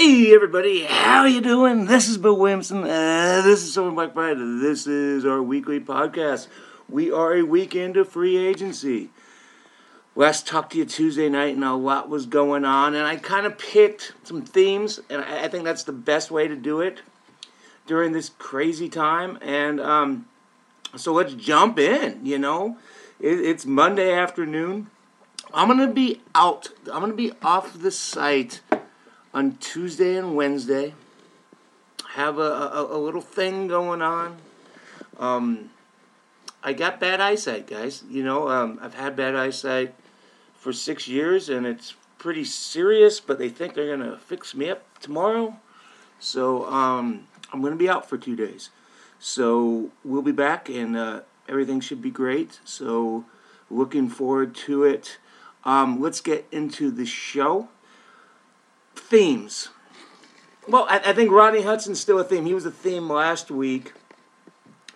Hey everybody, how you doing? This is Bill Williamson. Uh, this is Silver Black Pride. This is our weekly podcast. We are a weekend of free agency. Last talked to you Tuesday night, and a lot was going on, and I kind of picked some themes, and I, I think that's the best way to do it during this crazy time. And um, so let's jump in. You know, it, it's Monday afternoon. I'm gonna be out. I'm gonna be off the site on Tuesday and Wednesday. Have a, a, a little thing going on. Um, I got bad eyesight, guys. You know, um, I've had bad eyesight for six years, and it's pretty serious. But they think they're gonna fix me up tomorrow, so um, I'm gonna be out for two days. So we'll be back, and uh, everything should be great. So looking forward to it. Um, let's get into the show themes. Well, I, I, think Rodney Hudson's still a theme. He was a theme last week.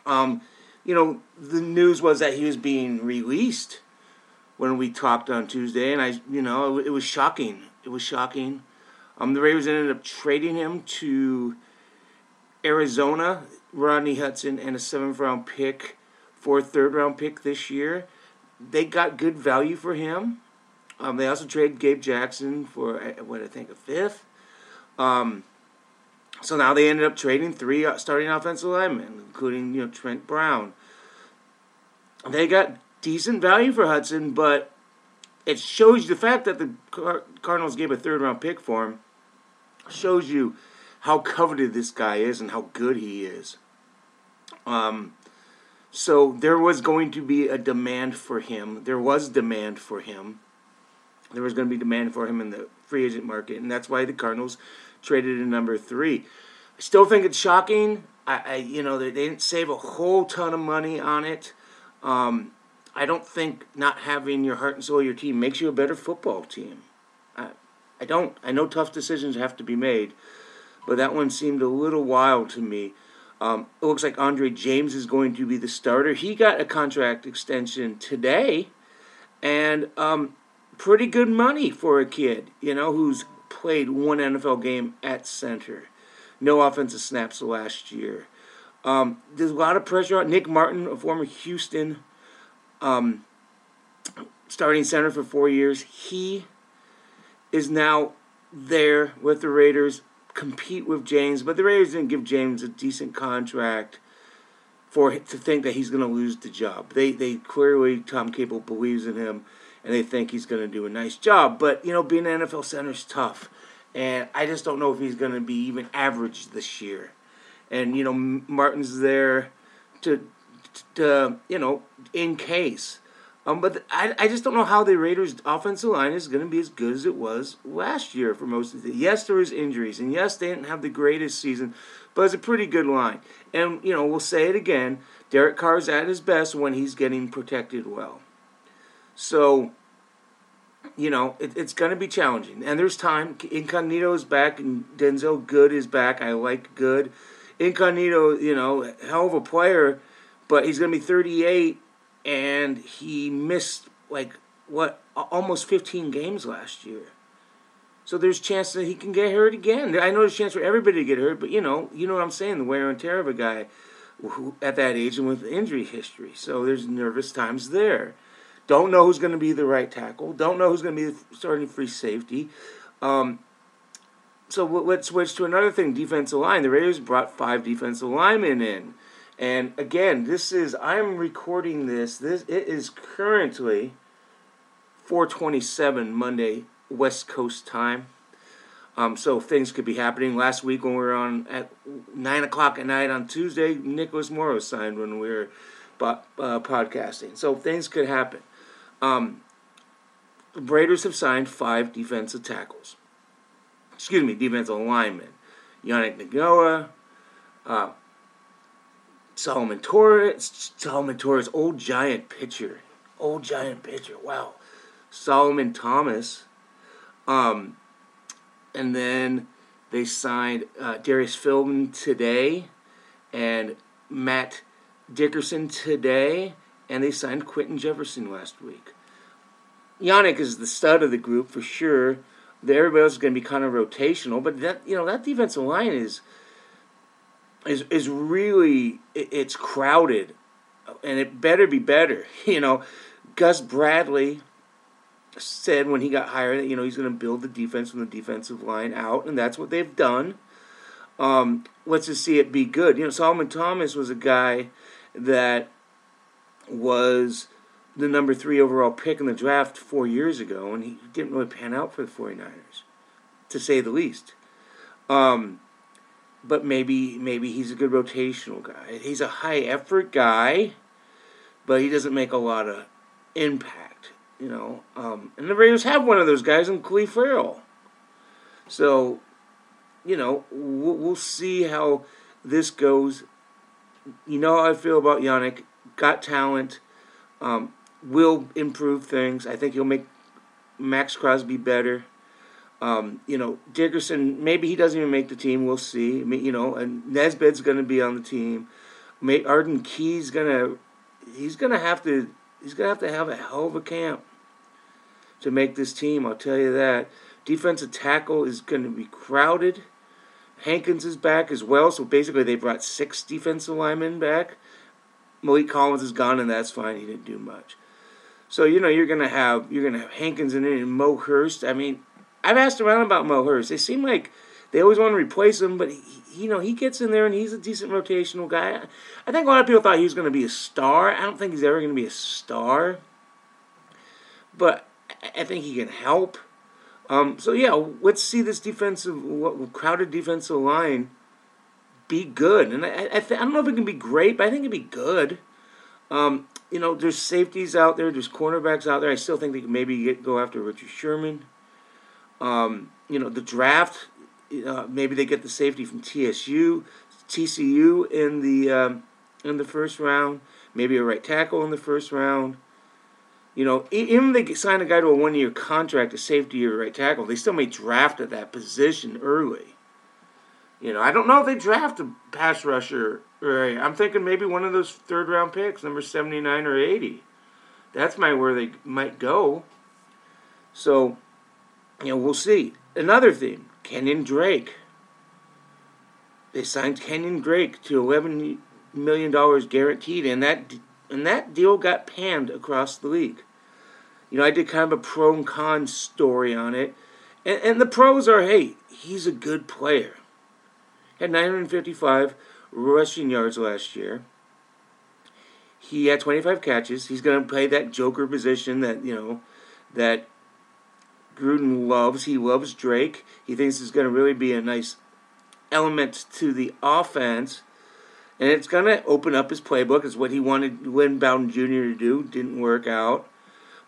Um, you know, the news was that he was being released when we talked on Tuesday, and I, you know, it, it was shocking. It was shocking. Um, the Raiders ended up trading him to Arizona, Rodney Hudson, and a seventh round pick for a third round pick this year. They got good value for him. Um, they also traded Gabe Jackson for uh, what I think a fifth. Um, so now they ended up trading three uh, starting offensive linemen, including you know Trent Brown. They got decent value for Hudson, but it shows you the fact that the Cardinals gave a third round pick for him shows you how coveted this guy is and how good he is. Um, so there was going to be a demand for him. There was demand for him there was going to be demand for him in the free agent market, and that's why the Cardinals traded in number three. I still think it's shocking. I, I you know, they, they, didn't save a whole ton of money on it. Um, I don't think not having your heart and soul your team makes you a better football team. I, I don't. I know tough decisions have to be made, but that one seemed a little wild to me. Um, it looks like Andre James is going to be the starter. He got a contract extension today, and um, pretty good money for a kid, you know, who's played one NFL game at center. No offensive snaps last year. Um, there's a lot of pressure on Nick Martin, a former Houston um, starting center for four years. He is now there with the Raiders, compete with James, but the Raiders didn't give James a decent contract for to think that he's going to lose the job. They they clearly Tom Cable believes in him and they think he's going to do a nice job. But, you know, being an NFL center is tough. And I just don't know if he's going to be even average this year. And, you know, Martin's there to, to you know, in case. Um, but I, I just don't know how the Raiders' offensive line is going to be as good as it was last year for most of the. Yes, there was injuries, and yes, they didn't have the greatest season, but it's a pretty good line. And you know, we'll say it again: Derek Carr's at his best when he's getting protected well. So, you know, it, it's going to be challenging. And there's time. Incognito is back, and Denzelle Good is back. I like Good. Incognito, you know, hell of a player, but he's going to be 38, and he missed, like, what, almost 15 games last year. So there's chance that he can get hurt again. I know there's chance for everybody to get hurt, but you know, you know what I'm saying, the wear and tear of a guy who, at that age and with injury history. So there's nervous times there. Don't know who's going to be the right tackle. Don't know who's going to be the starting free safety. Um, so let's switch to another thing defensive line. The Raiders brought five defensive linemen in. And again, this is I'm recording this. This it is currently 427 Monday West Coast time. Um, so things could be happening. Last week when we were on at nine o'clock at night on Tuesday, Nicholas Morrow signed when we were uh, podcasting. So things could happen. Um, the Raiders have signed five defensive tackles. Excuse me, defensive linemen. Yannick Ngakoue, uh, Solomon Torres, Solomon Torres, old giant pitcher, old giant pitcher. Wow, Solomon Thomas, um, and then they signed uh, Darius Philon today, and Matt Dickerson today, and they signed Quinton Jefferson last week. Yannick is the stud of the group for sure. everybody else is going to be kind of rotational. But that you know that defensive line is is is really it's crowded, and it better be better. You know, Gus Bradley said when he got hired that you know he's going to build the defense from the defensive line out, and that's what they've done. Um, let's just see it be good. You know, Solomon Thomas was a guy that was the number three overall pick in the draft four years ago, and he didn't really pan out for the 49ers, to say the least. Um, but maybe maybe he's a good rotational guy. He's a high effort guy, but he doesn't make a lot of impact, you know. Um, and the Raiders have one of those guys in Clelin Ferrell. So, you know, we'll, we'll see how this goes. You know how I feel about Yannick. Got talent. Um, will improve things. I think he'll make Maxx Crosby better. Um, you know, Dickerson, maybe he doesn't even make the team. We'll see. I mean, you know, and Nesbitt's going to be on the team. May, Arden Key's going to, he's going to have to, he's going to have to have a hell of a camp to make this team. I'll tell you that. Defensive tackle is going to be crowded. Hankins is back as well, so basically they brought six defensive linemen back. Maliek Collins is gone, and that's fine. He didn't do much. So you know you're gonna have you're gonna have Hankins in it and Mo Hurst. I mean, I've asked around about Mo Hurst. They seem like they always want to replace him, but he, you know he gets in there and he's a decent rotational guy. I think a lot of people thought he was to be a star. I don't think he's ever to be a star, but I think he can help. Um, so yeah, let's see this defensive what crowded defensive line be good, and I I, th- I don't know if it can be great, but I think it'd be good. Um, you know, there's safeties out there, there's cornerbacks out there. I still think they can maybe get, go after Richard Sherman. Um, you know, the draft, uh, maybe they get the safety from TSU, TCU in the um, in the first round. Maybe a right tackle in the first round. You know, even if they sign a guy to a one-year contract, a safety or a right tackle, they still may draft at that position early. You know, I don't know if they draft a pass rusher Right. I'm thinking maybe one of those third round picks, number 79 or 80. That's my where they might go. So, you know, we'll see. Another thing, Kenyon Drake. They signed Kenyon Drake to 11 million dollars guaranteed, and that and that deal got panned across the league. You know, I did kind of a pro and con story on it, and, and the pros are, hey, he's a good player. Had 955 rushing yards last year. He had 25 catches. He's going to play that joker position that, you know, that Gruden loves. He loves Drake. He thinks it's going to really be a nice element to the offense. And it's going to open up his playbook. It's what he wanted Lynn Bowden Jr. to do. Didn't work out.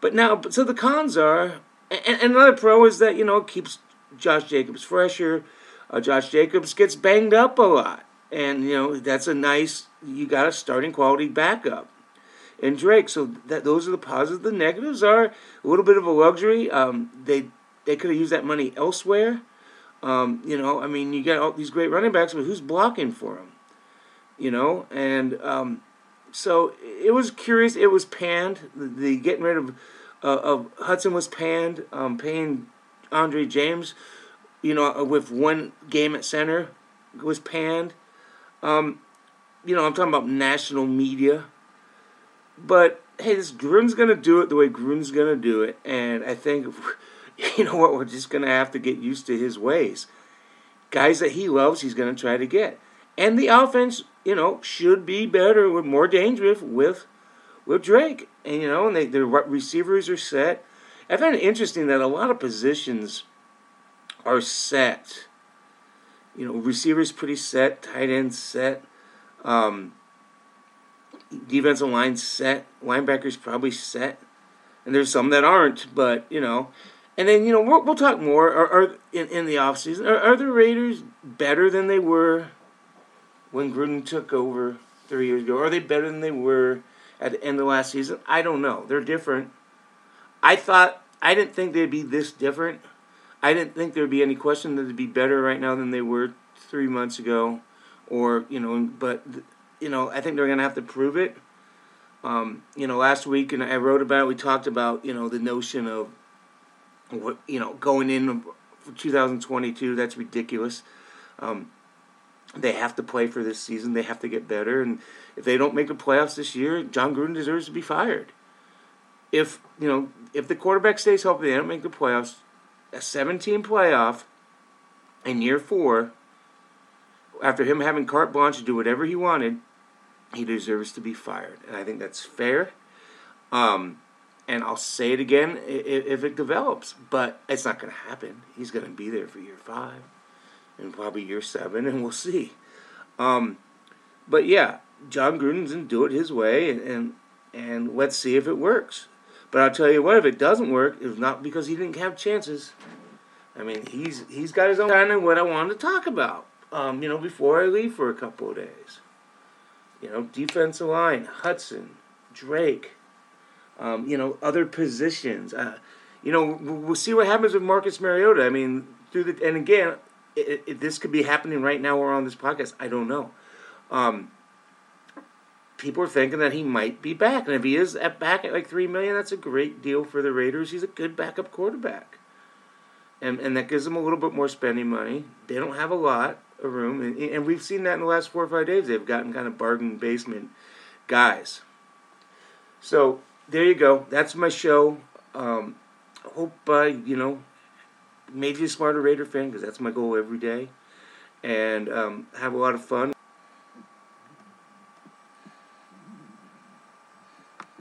But now, so the cons are, and, another pro is that, you know, keeps Josh Jacobs fresher. Uh, Josh Jacobs gets banged up a lot and you know that's a nice. You got a starting quality backup in Drake. So that those are the positives. The negatives are a little bit of a luxury. Um, they they could have used that money elsewhere. Um, you know, I mean, you got all these great running backs, but who's blocking for them? You know, and um, so it was curious. It was panned. The, the getting rid of uh, of Hudson was panned. Um, paying Andre James, you know, with one game at center was panned. Um, you know, I'm talking about national media. But hey, this Gruden's gonna do it the way Gruden's gonna do it, and I think you know what, we're just gonna have to get used to his ways. Guys that he loves, he's gonna try to get, and the offense, you know, should be better, with more dangerous with with Drake, and you know, and they, the receivers are set. I find it interesting that a lot of positions are set you know, receivers pretty set, tight end set, um, defensive line set, linebackers probably set, and there's some that aren't, but you know, and then you know we'll, we'll talk more. Are, are in in the offseason, are, are the Raiders better than they were when Gruden took over three years ago? Are they better than they were at the end of last season? I don't know. They're different. I thought I didn't think they'd be this different I didn't think there'd be any question that they'd be better right now than they were three months ago, or you know, but you know, I think they're gonna have to prove it. Um, you know, last week and I wrote about it. We talked about you know the notion of what you know going in for 2022. That's ridiculous. Um, they have to play for this season. They have to get better. And if they don't make the playoffs this year, Jon Gruden deserves to be fired. If you know, if the quarterback stays healthy, they don't make the playoffs. A 17 playoff in year four, after him having carte blanche to do whatever he wanted, he deserves to be fired. And I think that's fair. Um, and I'll say it again if, if it develops, but it's not going to happen. He's going to be there for year five and probably year seven, and we'll see. Um, but yeah, Jon Gruden's going to do it his way, and, and and let's see if it works. But I'll tell you what, if it doesn't work, it's not because he didn't have chances. I mean, he's he's got his own kind of what I wanted to talk about. Um, you know, before I leave for a couple of days. You know, defensive line, Hudson, Drake. Um, you know, other positions. Uh, you know, we'll see what happens with Marcus Mariota. I mean, through the and again, it, it, this could be happening right now or on this podcast. I don't know. Um, people are thinking that he might be back, and if he is at back at like three million, that's a great deal for the Raiders. He's a good backup quarterback, and and that gives them a little bit more spending money. They don't have a lot of room, and, and we've seen that in the last four or five days. They've gotten kind of bargain basement guys. So there you go. That's my show. Um, hope uh, you know made you a smarter Raider fan because that's my goal every day, and um, have a lot of fun.